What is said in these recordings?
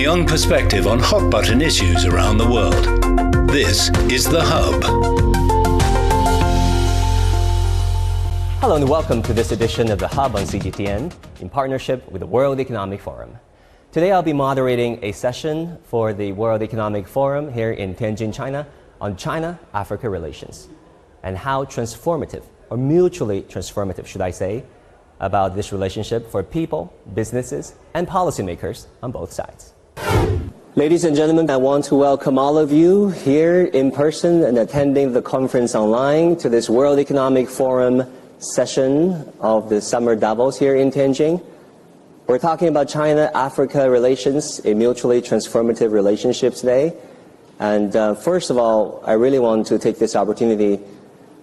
young perspective on hot button issues around the world. This is The Hub. Hello and welcome to this edition of The Hub on CGTN in partnership with the World Economic Forum. Today I'll be moderating a session for the World Economic Forum here in Tianjin, China on China-Africa relations and how transformative, or mutually transformative should I say, about this relationship for people, businesses, and policymakers on both sides. Ladies and gentlemen, I want to welcome all of you here in person and attending the conference online to this World Economic Forum session of the Summer Davos here in Tianjin. We're talking about China-Africa relations, a mutually transformative relationship today. And uh, first of all, I really want to take this opportunity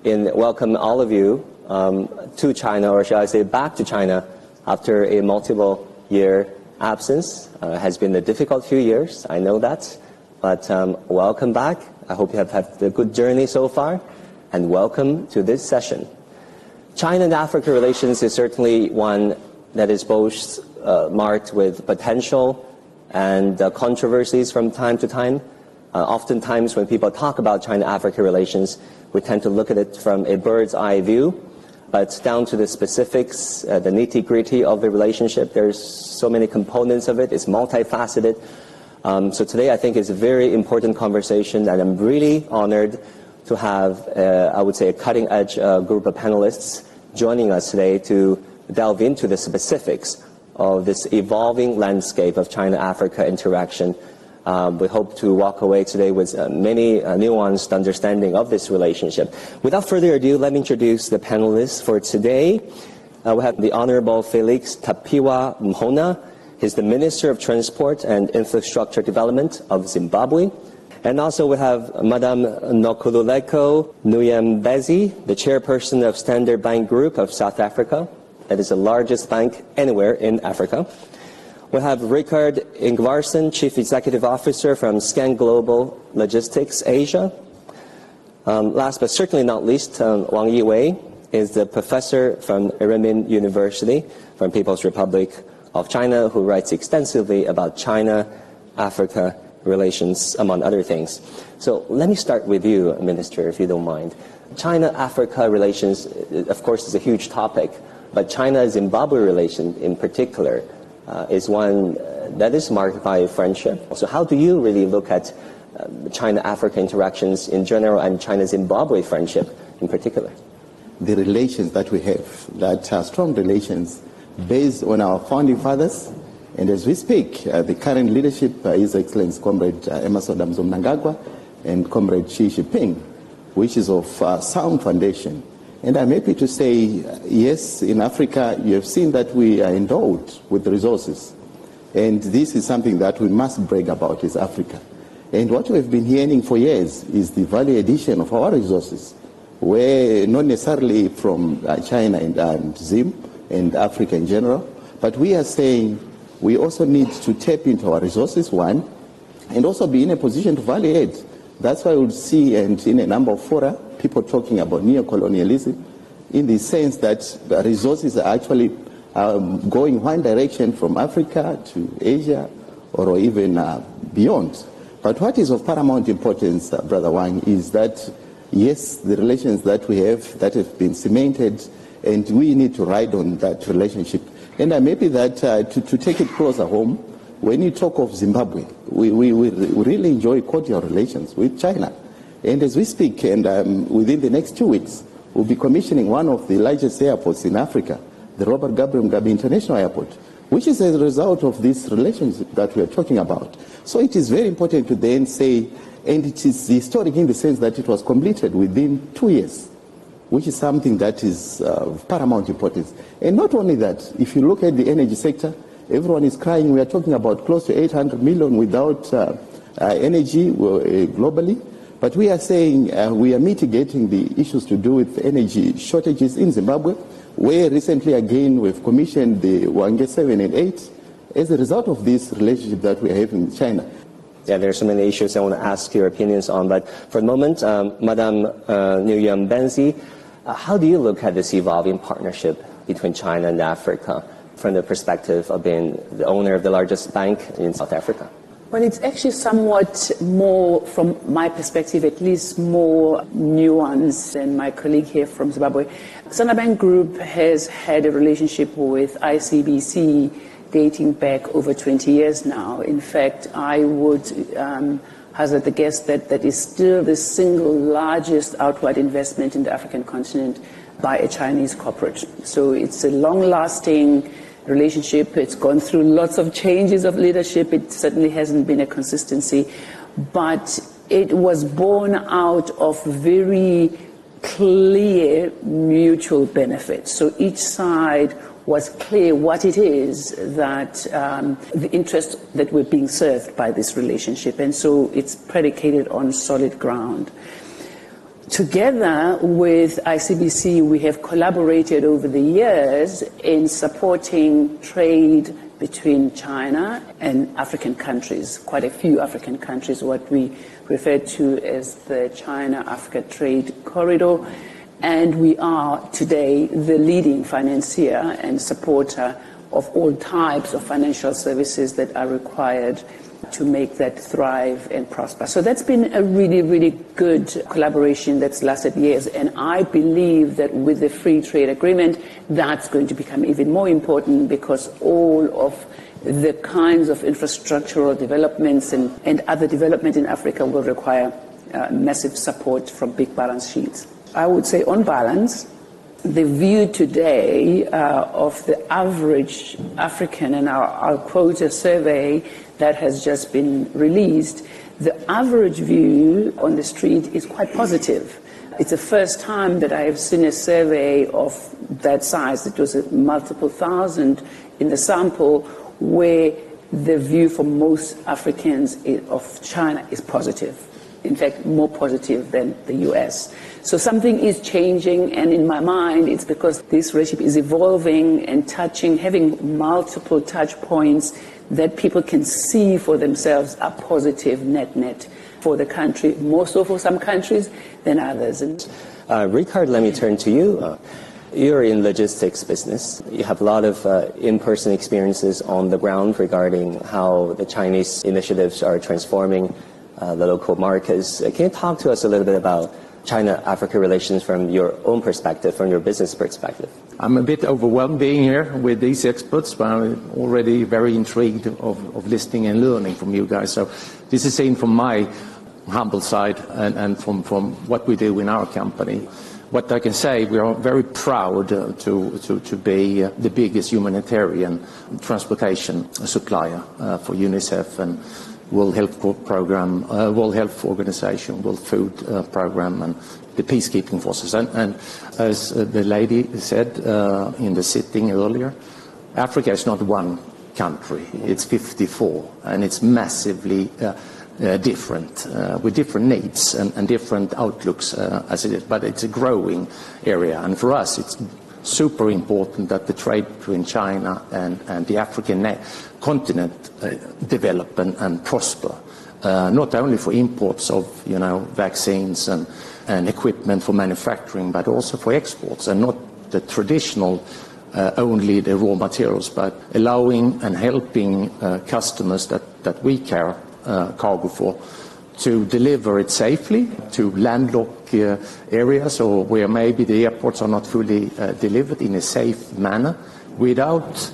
in welcome all of you um, to China, or shall I say back to China, after a multiple year absence. Uh, has been a difficult few years, I know that. But um, welcome back. I hope you have had a good journey so far, and welcome to this session. China and Africa relations is certainly one that is both uh, marked with potential and uh, controversies from time to time. Uh, oftentimes, when people talk about China Africa relations, we tend to look at it from a bird's eye view but down to the specifics, uh, the nitty gritty of the relationship. There's so many components of it. It's multifaceted. Um, so today I think it's a very important conversation and I'm really honored to have, uh, I would say, a cutting edge uh, group of panelists joining us today to delve into the specifics of this evolving landscape of China-Africa interaction um, we hope to walk away today with uh, many uh, nuanced understanding of this relationship. Without further ado, let me introduce the panelists for today. Uh, we have the Honorable Felix Tapiwa Mhona. He's the Minister of Transport and Infrastructure Development of Zimbabwe. And also we have Madame Nokululeko Nyembezi, the chairperson of Standard Bank Group of South Africa. That is the largest bank anywhere in Africa. We have Richard Ingvarson, Chief Executive Officer from Scan Global Logistics Asia. Um, last but certainly not least, um, Wang Yiwei is the professor from Renmin University from People's Republic of China who writes extensively about China-Africa relations, among other things. So let me start with you, Minister, if you don't mind. China-Africa relations, of course, is a huge topic, but China-Zimbabwe relations in particular uh, is one uh, that is marked by friendship. So how do you really look at uh, China-Africa interactions in general and China-Zimbabwe friendship in particular? The relations that we have, that are strong relations based on our founding fathers, and as we speak, uh, the current leadership, uh, His Excellency Comrade uh, Emmerson Mnangagwa and Comrade Xi Jinping, which is of uh, sound foundation. And I'm happy to say, yes, in Africa, you have seen that we are endowed with resources. And this is something that we must brag about as Africa. And what we've been hearing for years is the value addition of our resources, where not necessarily from uh, China and, and Zim and Africa in general, but we are saying we also need to tap into our resources, one, and also be in a position to value add. That's why we'll see, and in a number of fora, people talking about neo-colonialism in the sense that the resources are actually um, going one direction from Africa to Asia or even uh, beyond. But what is of paramount importance, uh, Brother Wang, is that, yes, the relations that we have that have been cemented, and we need to ride on that relationship. And uh, maybe that uh, to, to, take it closer home, when you talk of Zimbabwe, we, we, we really enjoy cordial relations with China. And as we speak, and um, within the next two weeks, we'll be commissioning one of the largest airports in Africa, the Robert Gabriel Mugabe International Airport, which is a result of this relationship that we are talking about. So it is very important to then say, and it is historic in the sense that it was completed within two years, which is something that is uh, of paramount importance. And not only that, if you look at the energy sector, everyone is crying. We are talking about close to 800 million without uh, uh, energy uh, globally. But we are saying uh, we are mitigating the issues to do with energy shortages in Zimbabwe, where recently again we've commissioned the Hwange 7 and 8 as a result of this relationship that we are having with China. Yeah, there are so many issues I want to ask your opinions on, but for the moment, um, Madame uh, Nyembezi, uh, how do you look at this evolving partnership between China and Africa from the perspective of being the owner of the largest bank in South Africa? Well, it's actually somewhat more, from my perspective, at least more nuanced than my colleague here from Zimbabwe. Standard Bank Group has had a relationship with ICBC dating back over 20 years now. In fact, I would um, hazard the guess that that is still the single largest outward investment in the African continent by a Chinese corporate. So it's a long-lasting relationship. It's gone through lots of changes of leadership. It certainly hasn't been a consistency, but it was born out of very clear mutual benefits. So each side was clear what it is that um, the interests that were being served by this relationship. And so it's predicated on solid ground. Together with ICBC, we have collaborated over the years in supporting trade between China and African countries, quite a few African countries, what we refer to as the China Africa Trade Corridor. And we are today the leading financier and supporter of all types of financial services that are required to make that thrive and prosper. So that's been a really, really good collaboration that's lasted years. And I believe that with the free trade agreement, that's going to become even more important because all of the kinds of infrastructural developments and, and other development in Africa will require uh, massive support from big balance sheets. I would say, on balance, the view today uh, of the average African, and I'll, I'll quote a survey that has just been released, the average view on the street is quite positive. It's the first time that I have seen a survey of that size. It was multiple thousand in the sample where the view for most Africans of China is positive. In fact, more positive than the US. So something is changing, and in my mind, it's because this relationship is evolving and touching, having multiple touch points that people can see for themselves a positive net net for the country, more so for some countries than others. Uh, Ricard, let me turn to you. Uh, you're in logistics business. You have a lot of uh, in-person experiences on the ground regarding how the Chinese initiatives are transforming uh, the local markets. Uh, can you talk to us a little bit about China-Africa relations from your own perspective, from your business perspective? I'm a bit overwhelmed being here with these experts, but I'm already very intrigued of, of listening and learning from you guys. So this is seen from my humble side and, and from, from what we do in our company. What I can say, we are very proud to, to, to be the biggest humanitarian transportation supplier uh, for UNICEF and World Health Program, uh, World Health Organization, World Food uh, Program, and the peacekeeping forces. And, and as uh, the lady said uh, in the sitting earlier, Africa is not one country; it's 54, and it's massively. Uh, different, with different needs and, and different outlooks as it is, but it's a growing area. And for us, it's super important that the trade between China and, and the African continent uh, develop and, and prosper, uh, not only for imports of you know vaccines and, and equipment for manufacturing, but also for exports, and not the traditional uh, only the raw materials, but allowing and helping uh, customers that, that we carry uh, cargo for to deliver it safely to landlocked uh, areas or where maybe the airports are not fully delivered in a safe manner without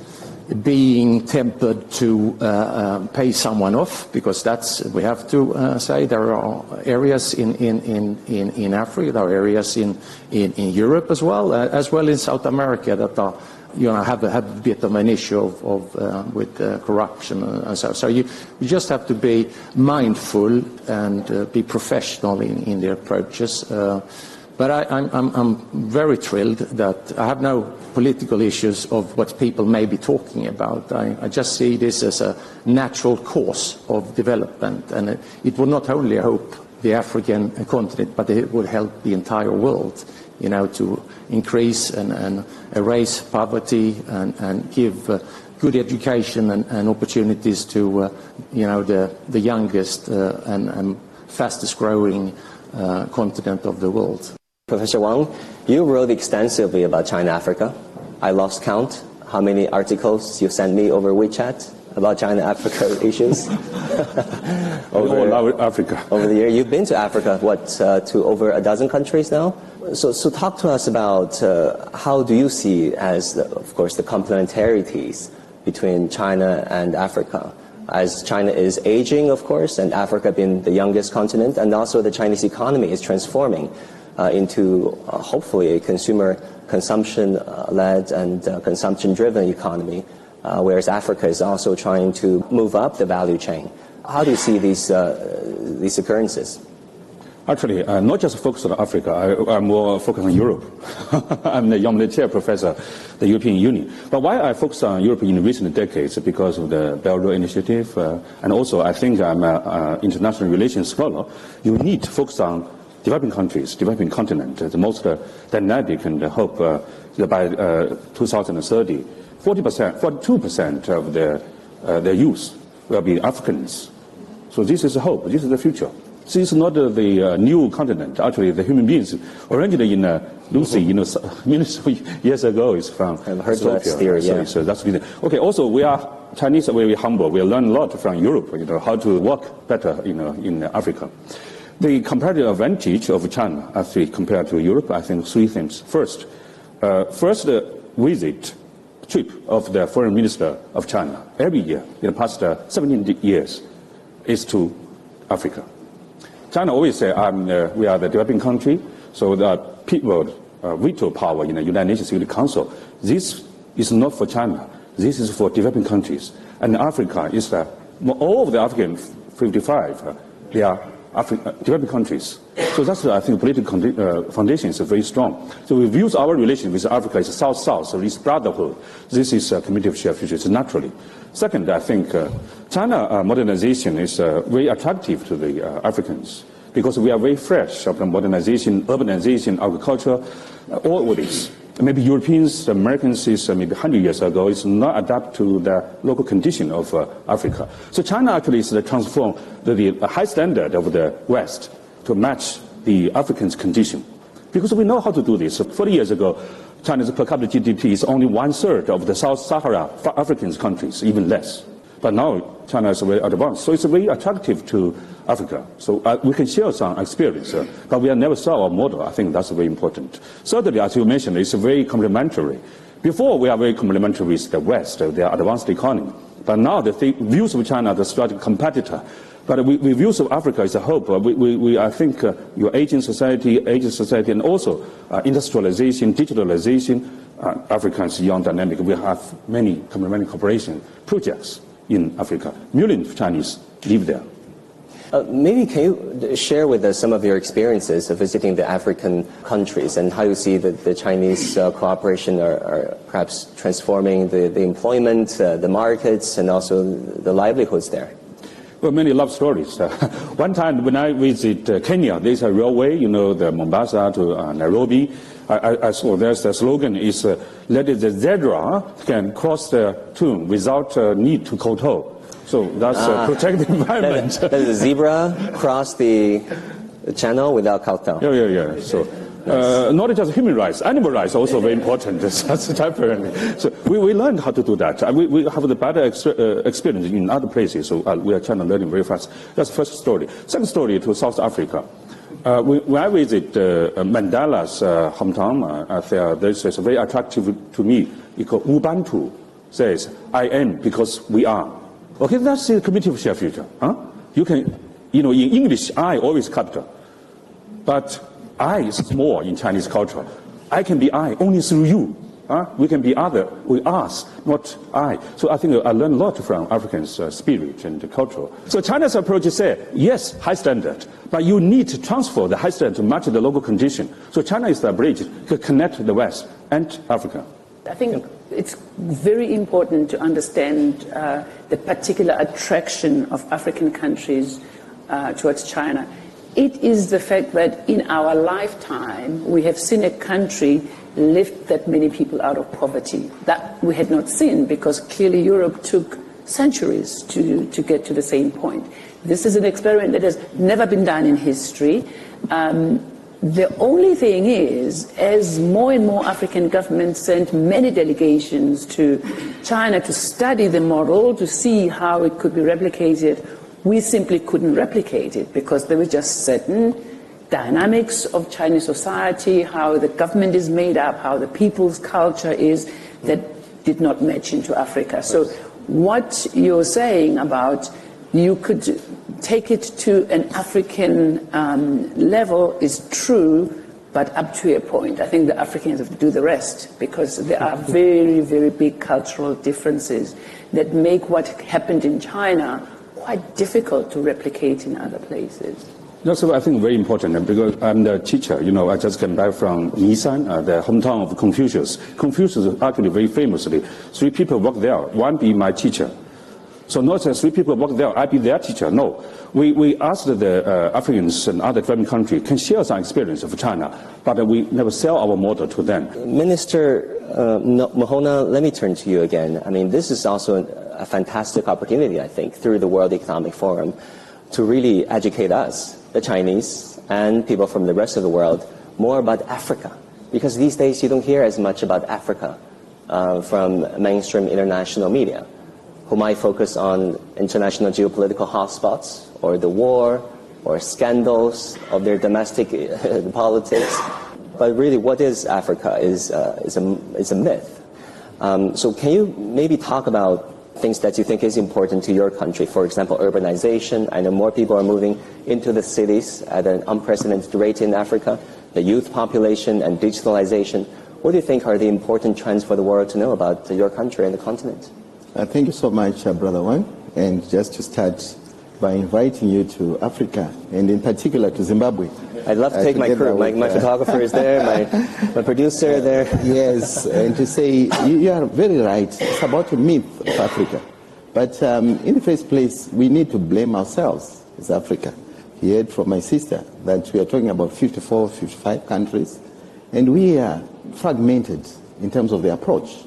being tempted to uh, uh, pay someone off because that's we have to uh, say there are areas in, in, in, in, Africa, there are areas in, in, in Europe as well, uh, as well in South America that are you know have a, have a bit of an issue of, of uh, with uh, corruption and so. So you, you just have to be mindful and be professional in, in the approaches. But I, am very thrilled that I have no political issues of what people may be talking about. I, I just see this as a natural course of development, and it, it will not only help the African continent, but it will help the entire world, you know, to increase and, and erase poverty and, and give uh, good education and, and opportunities to, uh, you know, the, the youngest uh, and, and, fastest growing uh, continent of the world. Professor Wang, you wrote extensively about China Africa. I lost count how many articles you sent me over WeChat. About China-Africa issues? over, Africa. Over the year, you've been to Africa, what, uh, to over a dozen countries now? So, so talk to us about uh, how do you see as, the, of course, the complementarities between China and Africa? As China is aging, of course, and Africa being the youngest continent, and also the Chinese economy is transforming uh, into uh, hopefully a consumer consumption-led and uh, consumption-driven economy, uh, whereas Africa is also trying to move up the value chain. How do you see these, uh, these occurrences? Actually, uh, not just focused on Africa, I, am more focused on Europe. I'm the Young Chair Professor of the European Union. But why I focus on Europe in recent decades because of the Belt Road Initiative, uh, and also I think I'm an international relations scholar. You need to focus on developing countries, developing continent, the most uh, dynamic and hope uh, by uh, 2030, 40%, 42% of their, their youth will be Africans. So this is hope. This is the future. This is not uh, the uh, new continent. Actually, the human beings originally in uh, Lucy, you know, millions of years ago is from I've heard that theory, yeah. so that's good. Okay, also we are Chinese are very humble. We learn a lot from Europe, you know, how to work better, you know, in Africa. The comparative advantage of China, actually, compared to Europe, I think three things. First, uh, first uh, visit trip of the foreign minister of China every year in the past uh, 17 years is to Africa. China always say um, uh, we are the developing country, so the people uh, veto power in the United Nations Security Council. This is not for China. This is for developing countries. And Africa is the, all of the African 55, uh, they are Africa, uh, developing countries. So that's, why I think, political uh, foundation is very strong. So we view our relation with Africa as South-South, so this brotherhood. This is a community of shared futures naturally. Second, I think uh, China uh, modernization is uh, very attractive to the uh, Africans because we are very fresh of modernization, urbanization, agriculture, all of this. Maybe Europeans, American system, uh, maybe 100 years ago, is not adapt to the local condition of uh, Africa. So China actually is uh, the transform the, the high standard of the West to match the Africans' condition. Because we know how to do this. 40 years ago, China's per capita GDP is only one third of the South Sahara African countries, even less. But now China is very advanced, so it's very attractive to Africa. So uh, we can share some experience, uh, but we have never saw our model. I think that's very important. Thirdly, as you mentioned, it's very complementary. Before, we are very complementary with the West, uh, their advanced economy. But now the th- views of China, the strategic competitor, but we, we view South Africa as a hope. Uh, we, we, we, I think uh, your aging society, aging society, and also uh, industrialization, digitalization, Africa is young dynamic. We have many complementary cooperation projects in Africa. Millions of Chinese live there. Uh, maybe can you share with us some of your experiences of visiting the African countries and how you see that the Chinese uh, cooperation are, are, perhaps transforming the, the employment, uh, the markets, and also the livelihoods there? Well, many love stories. one time when I visit uh, Kenya, there's a railway, you know, the Mombasa to uh, Nairobi. I, I, saw there's the slogan is uh, let the zebra can cross the tune without uh, need to kowtow. So that's ah, protect the environment. Let the zebra cross the channel without kowtow. Yeah, yeah, yeah. So uh, not just human rights, animal rights also very important. That's apparently. So we, we learned how to do that. Uh, we, we have the better ex- uh, experience in other places, so uh, we are trying to learn very fast. That's the first story. Second story to South Africa. Uh, when I visit uh, Mandela's hometown, uh, there, this is very attractive to me. Because Ubuntu says, I am because we are. Okay, that's the community of shared future. Huh? You can, you know, in English, I always capital. But I is small in Chinese culture. I can be I only through you. We can be other with us, not I. So I think I learned a lot from Africans' uh, spirit and culture. So China's approach is say, yes, high standard, but you need to transfer the high standard to match the local condition. So China is the bridge to connect the West and Africa. I think it's very important to understand uh, the particular attraction of African countries uh, towards China it is the fact that in our lifetime we have seen a country lift that many people out of poverty. That we had not seen because clearly Europe took centuries to, to get to the same point. This is an experiment that has never been done in history. Um, The only thing is, as more and more African governments sent many delegations to China to study the model, to see how it could be replicated, we simply couldn't replicate it because there were just certain dynamics of Chinese society, how the government is made up, how the people's culture is, that did not match into Africa. So what you're saying about you could take it to an African um, level is true, but up to a point. I think the Africans have to do the rest because there are very, very big cultural differences that make what happened in China quite difficult to replicate in other places. That's I think very important because I'm the teacher. You know, I just came back from Nishan, uh, the hometown of Confucius. Confucius is actually very famously, three people work there. One be my teacher. So not three people work there, I be their teacher. No. We, we asked the uh, Africans and other developing countries can share some experience of China, but we never sell our model to them. Minister uh, Mhona, let me turn to you again. I mean, this is also a fantastic opportunity, I think, through the World Economic Forum to really educate us the Chinese and people from the rest of the world more about Africa. Because these days you don't hear as much about Africa uh, from mainstream international media, who might focus on international geopolitical hotspots or the war or scandals of their domestic politics. But really, what is Africa is, uh, is, a, is a myth. Um, so, can you maybe talk about things that you think is important to your country. For example, urbanization. I know more people are moving into the cities at an unprecedented rate in Africa. The youth population and digitalization. What do you think are the important trends for the world to know about your country and the continent? Uh, thank you so much, uh, Brother Wang. And just to start by inviting you to Africa, and in particular to Zimbabwe. I'd love to uh, take my crew. My, my, photographer is there, my, my producer there. Yes, and to say, you, you, are very right. It's about a myth of Africa. But um, in the first place, we need to blame ourselves as Africa. You heard from my sister that we are talking about 54, 55 countries, and we are fragmented in terms of the approach.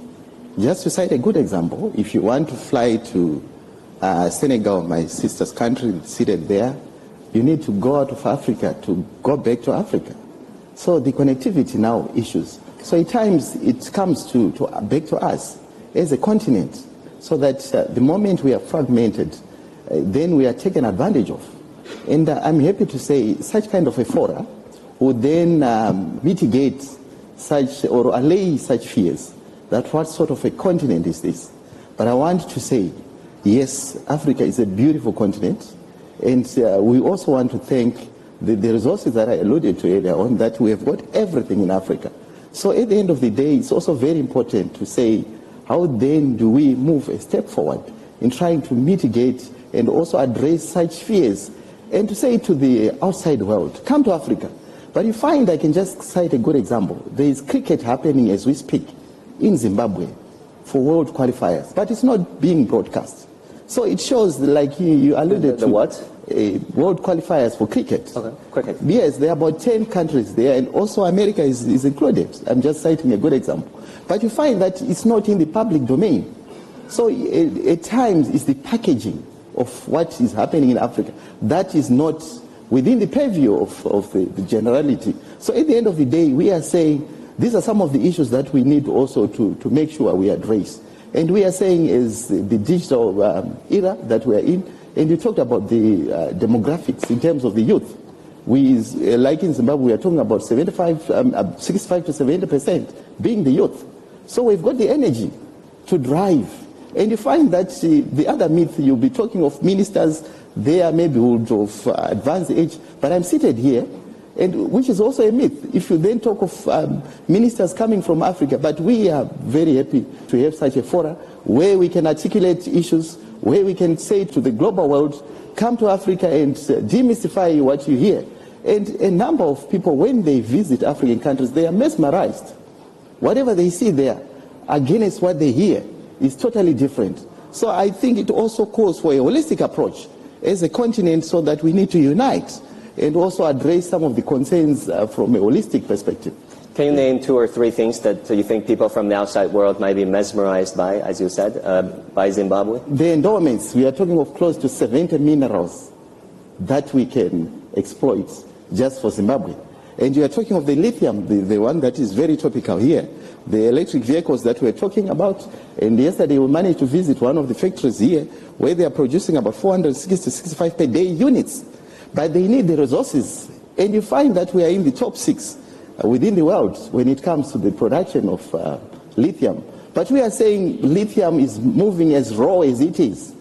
Just to cite a good example, if you want to fly to uh, Senegal, my sister's country, seated there, you need to go out of Africa to go back to Africa. So the connectivity now issues. So at times it comes to, to back to us as a continent, so that uh, the moment we are fragmented, uh, then we are taken advantage of. And uh, I'm happy to say such kind of a fora would then um, mitigate such or allay such fears that what sort of a continent is this? But I want to say, yes, Africa is a beautiful continent. And uh, we also want to thank the, the, resources that I alluded to earlier on, that we have got everything in Africa. So at the end of the day, it's also very important to say, how then do we move a step forward in trying to mitigate and also address such fears and to say to the outside world, come to Africa. But you find, I can just cite a good example. There is cricket happening as we speak in Zimbabwe for world qualifiers, but it's not being broadcast. So it shows, like you, you alluded the, the to. what? Uh, world qualifiers for cricket. Okay, cricket. Yes, there are about 10 countries there, and also America is, is included. I'm just citing a good example. But you find that it's not in the public domain. So uh, at times, it's the packaging of what is happening in Africa that is not within the purview of, of the, the generality. So at the end of the day, we are saying these are some of the issues that we need also to, to make sure we address. And we are saying is the digital um, era that we are in, and you talked about the uh, demographics in terms of the youth. We, uh, like in Zimbabwe, we are talking about 75, um, uh, 65 to 70 percent being the youth. So we've got the energy to drive. And you find that uh, the other myth, you'll be talking of ministers, they are maybe would of uh, advanced age, but I'm seated here and which is also a myth. If you then talk of um, ministers coming from Africa, but we are very happy to have such a forum where we can articulate issues, where we can say to the global world, come to Africa and uh, demystify what you hear. And a number of people, when they visit African countries, they are mesmerized. Whatever they see there, against what they hear, is totally different. So I think it also calls for a holistic approach as a continent so that we need to unite and also address some of the concerns uh, from a holistic perspective. Can you name two or three things that you think people from the outside world might be mesmerized by, as you said, uh, by Zimbabwe? The endowments, we are talking of close to 70 minerals that we can exploit just for Zimbabwe. And you are talking of the lithium, the, the one that is very topical here, the electric vehicles that we're talking about. And yesterday we managed to visit one of the factories here where they are producing about 460 65 per day units. But they need the resources. And you find that we are in the top six uh, within the world when it comes to the production of uh, lithium. But we are saying lithium is moving as raw as it is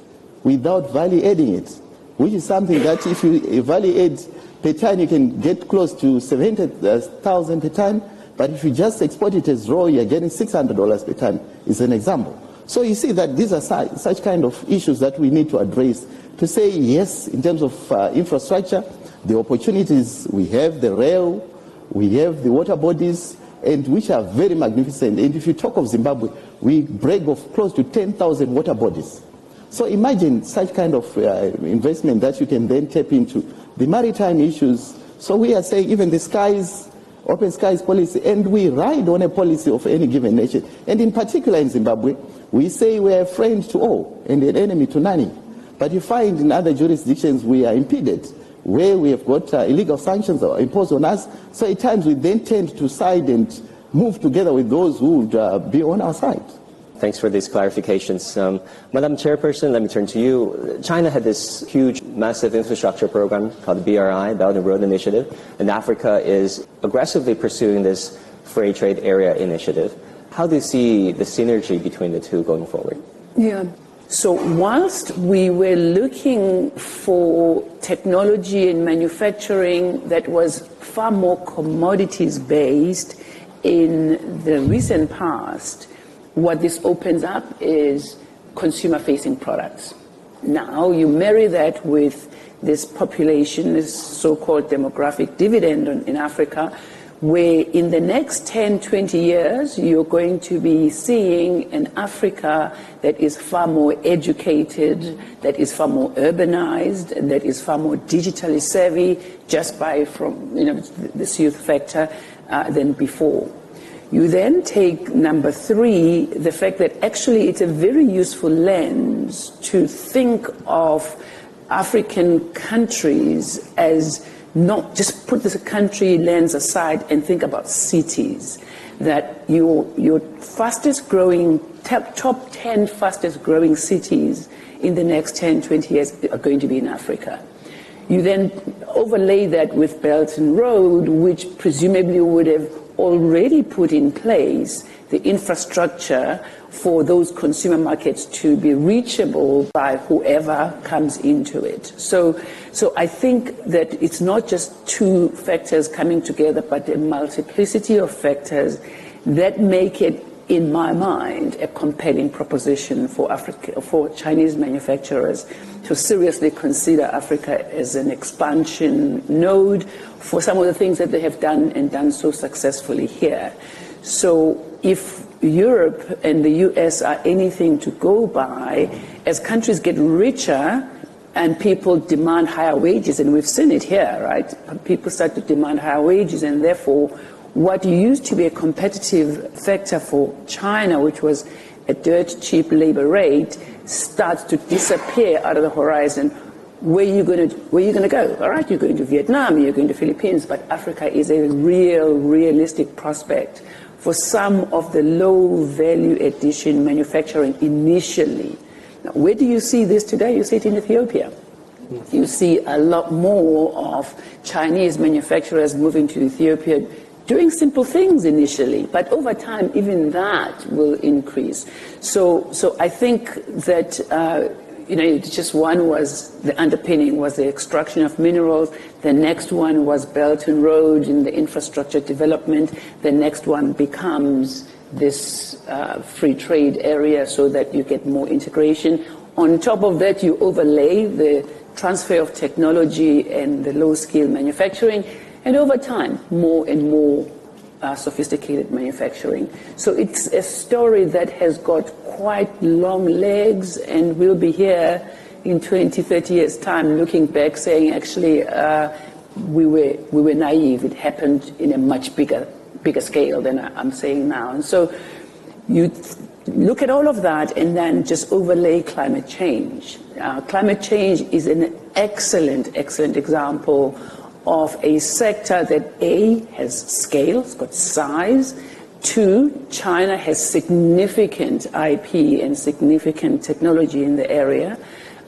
without value adding it, which is something that if you value add per ton, you can get close to 70,000 per ton. But if you just export it as raw, you're getting $600 per ton, is an example. So you see that these are such kind of issues that we need to address to say yes, in terms of uh, infrastructure, the opportunities we have, the rail, we have the water bodies, and which are very magnificent. And if you talk of Zimbabwe, we break of close to 10,000 water bodies. So imagine such kind of uh, investment that you can then tap into. The maritime issues. So we are saying even the skies, open skies policy, and we ride on a policy of any given nation. And in particular in Zimbabwe, we say we are a friend to all and an enemy to none. But you find in other jurisdictions we are impeded, where we have got uh, illegal sanctions imposed on us. So at times we then tend to side and move together with those who would uh, be on our side. Thanks for these clarifications. Um, Madam Chairperson, let me turn to you. China had this huge, massive infrastructure program called the BRI, Belt and Road Initiative, and Africa is aggressively pursuing this free trade area initiative. How do you see the synergy between the two going forward? Yeah. So, whilst we were looking for technology and manufacturing that was far more commodities based in the recent past, what this opens up is consumer facing products. Now, you marry that with this population, this so called demographic dividend in Africa, where in the next 10, 20 years, you're going to be seeing an Africa that is far more educated, that is far more urbanized, that is far more digitally savvy, just by from you know this youth factor uh, than before. You then take number three, the fact that actually it's a very useful lens to think of African countries as not just put the country lens aside and think about cities. That your, your fastest growing, top, top 10 fastest growing cities in the next 10, 20 years are going to be in Africa. You then overlay that with Belt and Road, which presumably would have already put in place the infrastructure for those consumer markets to be reachable by whoever comes into it. So, so I think that it's not just two factors coming together, but a multiplicity of factors that make it, in my mind, a compelling proposition for Africa, for Chinese manufacturers to seriously consider Africa as an expansion node for some of the things that they have done and done so successfully here. So if Europe and the US are anything to go by, as countries get richer and people demand higher wages, and we've seen it here, right? People start to demand higher wages, and therefore, what used to be a competitive factor for China, which was a dirt cheap labor rate, starts to disappear out of the horizon. Where are you going to where are you going to go? All right, you're going to Vietnam, you're going to Philippines, but Africa is a real, realistic prospect for some of the low value addition manufacturing initially. Now, where do you see this today? You see it in Ethiopia. You see a lot more of Chinese manufacturers moving to Ethiopia doing simple things initially, but over time, even that will increase. So, so I think that uh, you know, just one was the underpinning was the extraction of minerals. The next one was Belt and Road in the infrastructure development. The next one becomes this uh, free trade area so that you get more integration. On top of that, you overlay the transfer of technology and the low skill manufacturing. And over time, more and more uh, sophisticated manufacturing. So it's a story that has got quite long legs and we'll be here in 20, 30 years' time looking back saying, actually, uh, we, were, we were naive. It happened in a much bigger, bigger scale than I'm saying now. And so you look at all of that and then just overlay climate change. Uh, climate change is an excellent, excellent example of a sector that A has scale, it's got size. Two, China has significant IP and significant technology in the area.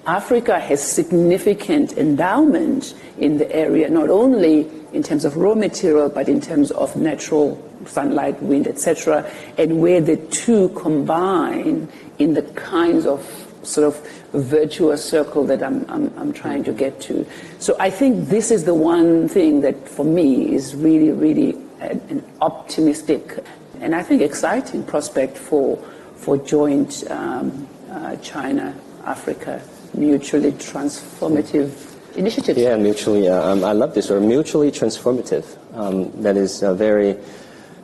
Africa has significant endowment in the area, not only in terms of raw material, but in terms of natural sunlight, wind, etc., and where the two combine in the kinds of sort of virtuous circle that I'm, I'm, I'm trying to get to. So I think this is the one thing that for me is really, really an optimistic and I think exciting prospect for, for joint um, uh, China Africa mutually transformative initiatives. Yeah, mutually. Uh, um, I love this word, mutually transformative. Um, that is a very,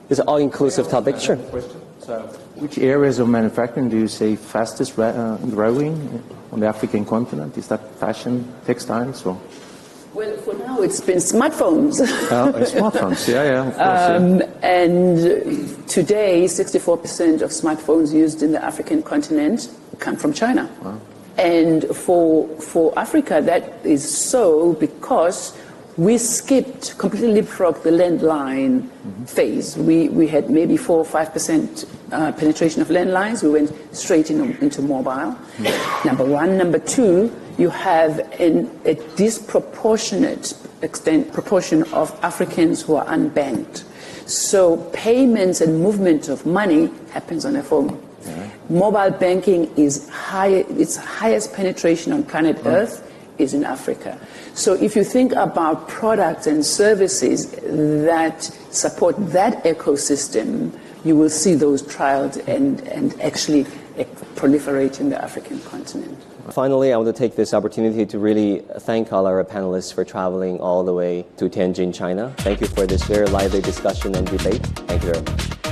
it's an all-inclusive topic. Sure. So, which areas of manufacturing do you see fastest uh, growing on the African continent? Is that fashion, textiles, or? Well, for now, it's been smartphones. Oh, smartphones, yeah, yeah, of course. Um, yeah. And today, 64% of smartphones used in the African continent come from China. Wow. And for, for Africa, that is so because we skipped, completely leapfrogged the landline mm-hmm. phase. We, we had maybe 4 or 5% uh, penetration of landlines. We went straight in, into mobile. Mm-hmm. Number one. Number two, you have an, a disproportionate extent, proportion of Africans who are unbanked. So payments and movement of money happens on a phone. Yeah. Mobile banking is high, its highest penetration on planet mm. Earth is in Africa. So if you think about products and services that support that ecosystem, you will see those trials and, and actually proliferate in the African continent. Finally, I want to take this opportunity to really thank all our panelists for traveling all the way to Tianjin, China. Thank you for this very lively discussion and debate. Thank you very much.